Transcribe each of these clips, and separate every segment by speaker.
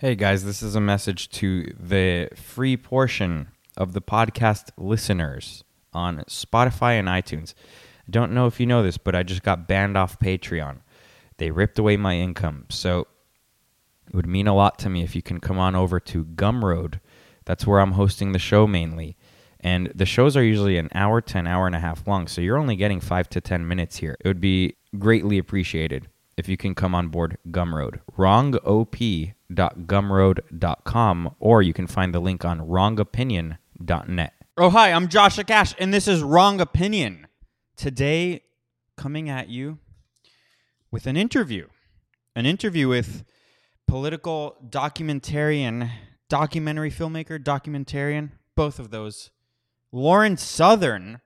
Speaker 1: Hey guys, this is a message to the free portion of the podcast listeners on Spotify and iTunes. I don't know if you know this, but I just got banned off Patreon. They ripped away my income. So it would mean a lot to me if you can come on over to Gumroad. That's where I'm hosting the show mainly. And the shows are usually an hour to an hour and a half long. So you're only getting five to 10 minutes here. It would be greatly appreciated if you can come on board Gumroad. Wrongop.gumroad.com, or you can find the link on wrongopinion.net.
Speaker 2: Oh, hi, I'm Joshua Cash, and this is Wrong Opinion. Today, coming at you with an interview. An interview with political documentarian, documentary filmmaker, documentarian, both of those. Lauren Southern.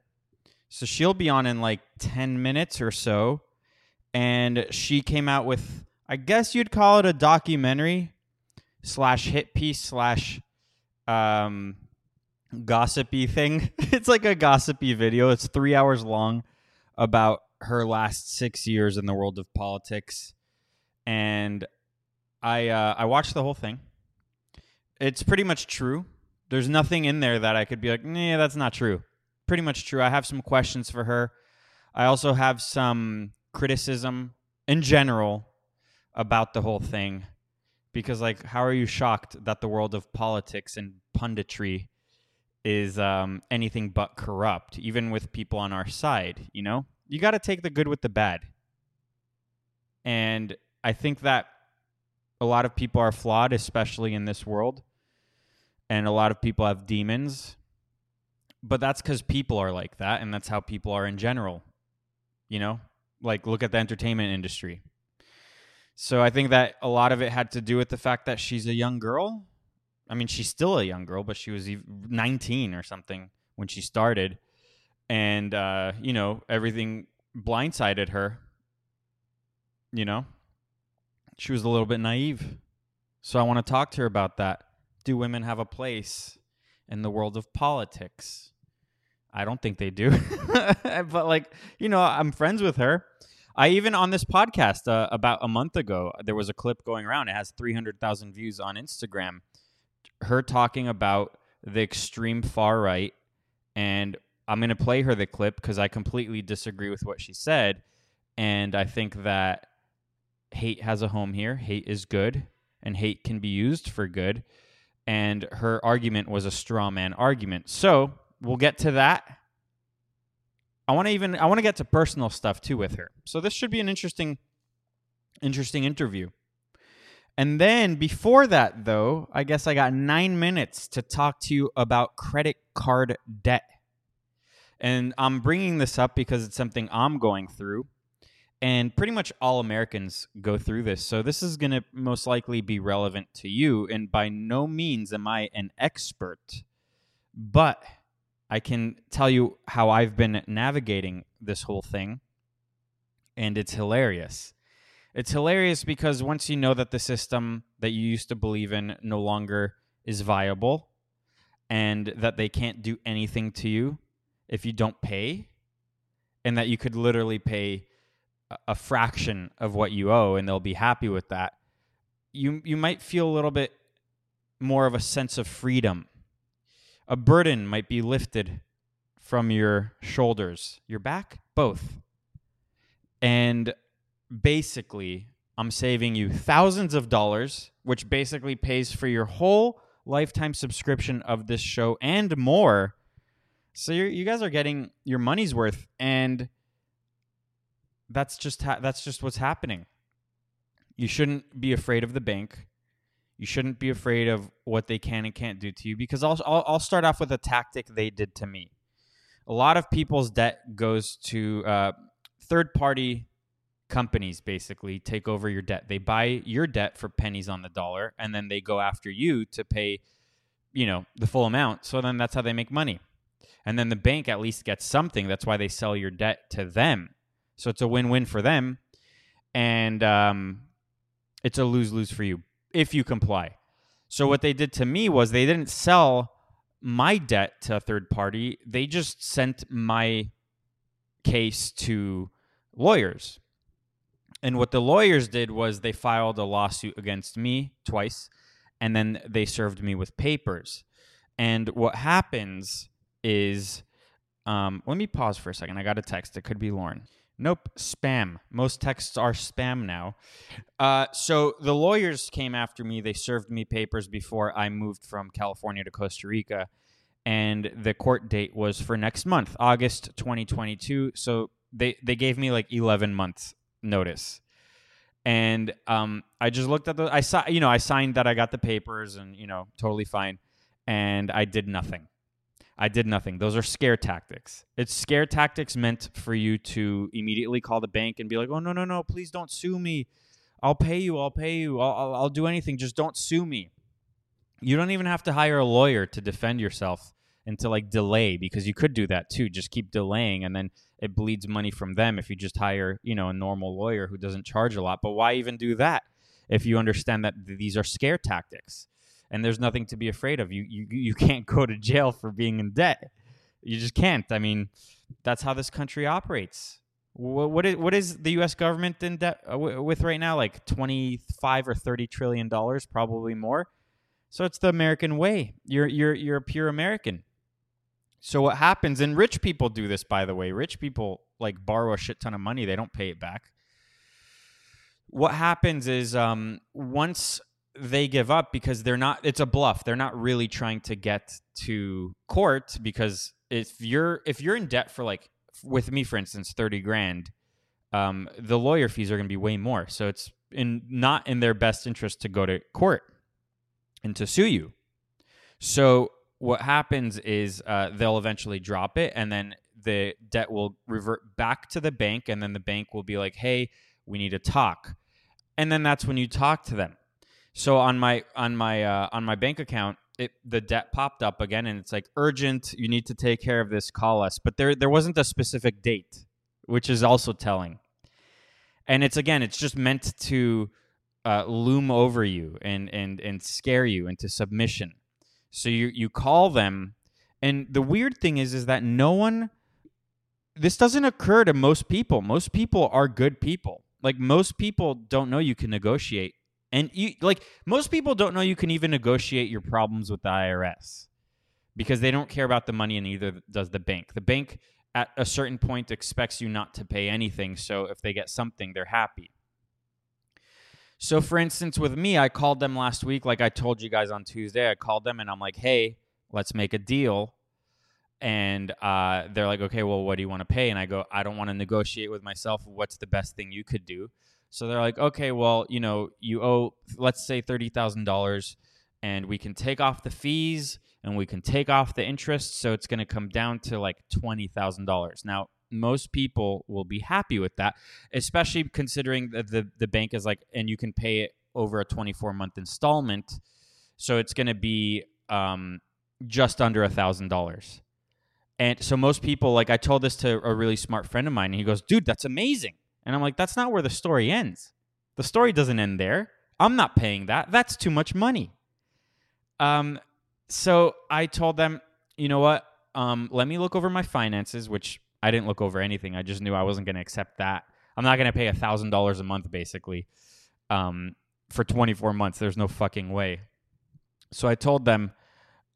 Speaker 2: So she'll be on in like 10 minutes or so and she came out with I guess you'd call it a documentary slash hit piece slash um, gossipy thing. it's like a gossipy video. It's three hours long about her last six years in the world of politics, and I uh, I watched the whole thing. It's pretty much true. There's nothing in there that I could be like, nah, that's not true. Pretty much true. I have some questions for her. I also have some criticism in general about the whole thing. Because like how are you shocked that the world of politics and punditry is um, anything but corrupt even with people on our side you know? You got to take the good with the bad. And i think that a lot of people are flawed especially in this world. And a lot of people have demons. But that's because people are like that and that's how people are in general you know like look at the entertainment industry. So I think that a lot of it had to do with the fact that she's a young girl. I mean, she's still a young girl, but she was 19 or something when she started. And, uh, you know, everything blindsided her. You know, she was a little bit naive. So I want to talk to her about that. Do women have a place in the world of politics? I don't think they do. but like, you know, I'm friends with her. I even on this podcast uh, about a month ago, there was a clip going around. It has 300,000 views on Instagram. Her talking about the extreme far right. And I'm going to play her the clip because I completely disagree with what she said. And I think that hate has a home here. Hate is good, and hate can be used for good. And her argument was a straw man argument. So we'll get to that. I want to even I want to get to personal stuff too with her. So this should be an interesting interesting interview. And then before that though, I guess I got 9 minutes to talk to you about credit card debt. And I'm bringing this up because it's something I'm going through. And pretty much all Americans go through this. So this is going to most likely be relevant to you. And by no means am I an expert. But I can tell you how I've been navigating this whole thing, and it's hilarious. It's hilarious because once you know that the system that you used to believe in no longer is viable and that they can't do anything to you if you don't pay, and that you could literally pay a fraction of what you owe and they'll be happy with that, you, you might feel a little bit more of a sense of freedom a burden might be lifted from your shoulders, your back, both. And basically, I'm saving you thousands of dollars, which basically pays for your whole lifetime subscription of this show and more. So you guys are getting your money's worth, and that's just ha- that's just what's happening. You shouldn't be afraid of the bank. You shouldn't be afraid of what they can and can't do to you because I'll, I'll, I'll start off with a tactic they did to me. A lot of people's debt goes to uh, third party companies basically take over your debt. They buy your debt for pennies on the dollar and then they go after you to pay, you know, the full amount. So then that's how they make money. And then the bank at least gets something. That's why they sell your debt to them. So it's a win win for them. And um, it's a lose lose for you if you comply. So what they did to me was they didn't sell my debt to a third party. They just sent my case to lawyers. And what the lawyers did was they filed a lawsuit against me twice and then they served me with papers. And what happens is, um, let me pause for a second. I got a text. It could be Lauren. Nope, spam. Most texts are spam now. Uh, so the lawyers came after me. They served me papers before I moved from California to Costa Rica. And the court date was for next month, August 2022. So they, they gave me like 11 months notice. And um, I just looked at the, I saw, you know, I signed that I got the papers and, you know, totally fine. And I did nothing. I did nothing. Those are scare tactics. It's scare tactics meant for you to immediately call the bank and be like, "Oh no, no, no! Please don't sue me. I'll pay you. I'll pay you. I'll, I'll, I'll do anything. Just don't sue me." You don't even have to hire a lawyer to defend yourself and to like delay because you could do that too. Just keep delaying, and then it bleeds money from them if you just hire, you know, a normal lawyer who doesn't charge a lot. But why even do that if you understand that these are scare tactics? And there's nothing to be afraid of. You you you can't go to jail for being in debt. You just can't. I mean, that's how this country operates. What, what is what is the U.S. government in debt uh, with right now? Like twenty five or thirty trillion dollars, probably more. So it's the American way. You're you're you're a pure American. So what happens? And rich people do this, by the way. Rich people like borrow a shit ton of money. They don't pay it back. What happens is um, once they give up because they're not it's a bluff. They're not really trying to get to court because if you're if you're in debt for like with me for instance 30 grand um, the lawyer fees are going to be way more. So it's in not in their best interest to go to court and to sue you. So what happens is uh, they'll eventually drop it and then the debt will revert back to the bank and then the bank will be like hey we need to talk. And then that's when you talk to them so on my on my uh, on my bank account, it the debt popped up again, and it's like urgent. You need to take care of this. Call us. But there there wasn't a specific date, which is also telling. And it's again, it's just meant to uh, loom over you and and and scare you into submission. So you you call them, and the weird thing is is that no one. This doesn't occur to most people. Most people are good people. Like most people don't know you can negotiate and you like most people don't know you can even negotiate your problems with the IRS because they don't care about the money and neither does the bank. The bank at a certain point expects you not to pay anything, so if they get something, they're happy. So for instance, with me, I called them last week like I told you guys on Tuesday. I called them and I'm like, "Hey, let's make a deal." And uh, they're like, okay, well, what do you want to pay? And I go, I don't want to negotiate with myself. What's the best thing you could do? So they're like, okay, well, you know, you owe, let's say $30,000, and we can take off the fees and we can take off the interest. So it's going to come down to like $20,000. Now, most people will be happy with that, especially considering that the, the bank is like, and you can pay it over a 24 month installment. So it's going to be um, just under a $1,000. And so most people, like I told this to a really smart friend of mine, and he goes, dude, that's amazing. And I'm like, that's not where the story ends. The story doesn't end there. I'm not paying that. That's too much money. Um, so I told them, you know what? Um, let me look over my finances, which I didn't look over anything. I just knew I wasn't going to accept that. I'm not going to pay thousand dollars a month, basically, um, for 24 months. There's no fucking way. So I told them,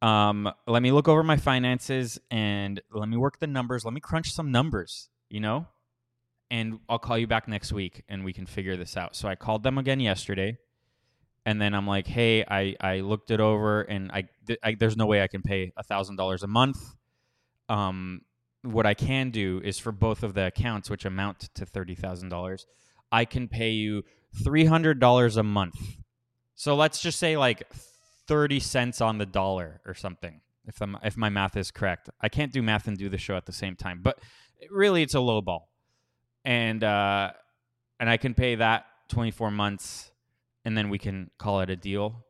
Speaker 2: um, let me look over my finances and let me work the numbers. Let me crunch some numbers. You know, and I'll call you back next week and we can figure this out. So I called them again yesterday. And then I'm like, hey, I, I looked it over and I, I there's no way I can pay a $1,000 a month. Um, what I can do is for both of the accounts, which amount to $30,000, I can pay you $300 a month. So let's just say like 30 cents on the dollar or something, if, I'm, if my math is correct. I can't do math and do the show at the same time, but really it's a low ball and uh, and I can pay that 24 months, and then we can call it a deal.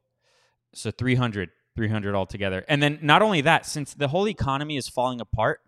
Speaker 2: So 300, 300 altogether. And then not only that, since the whole economy is falling apart,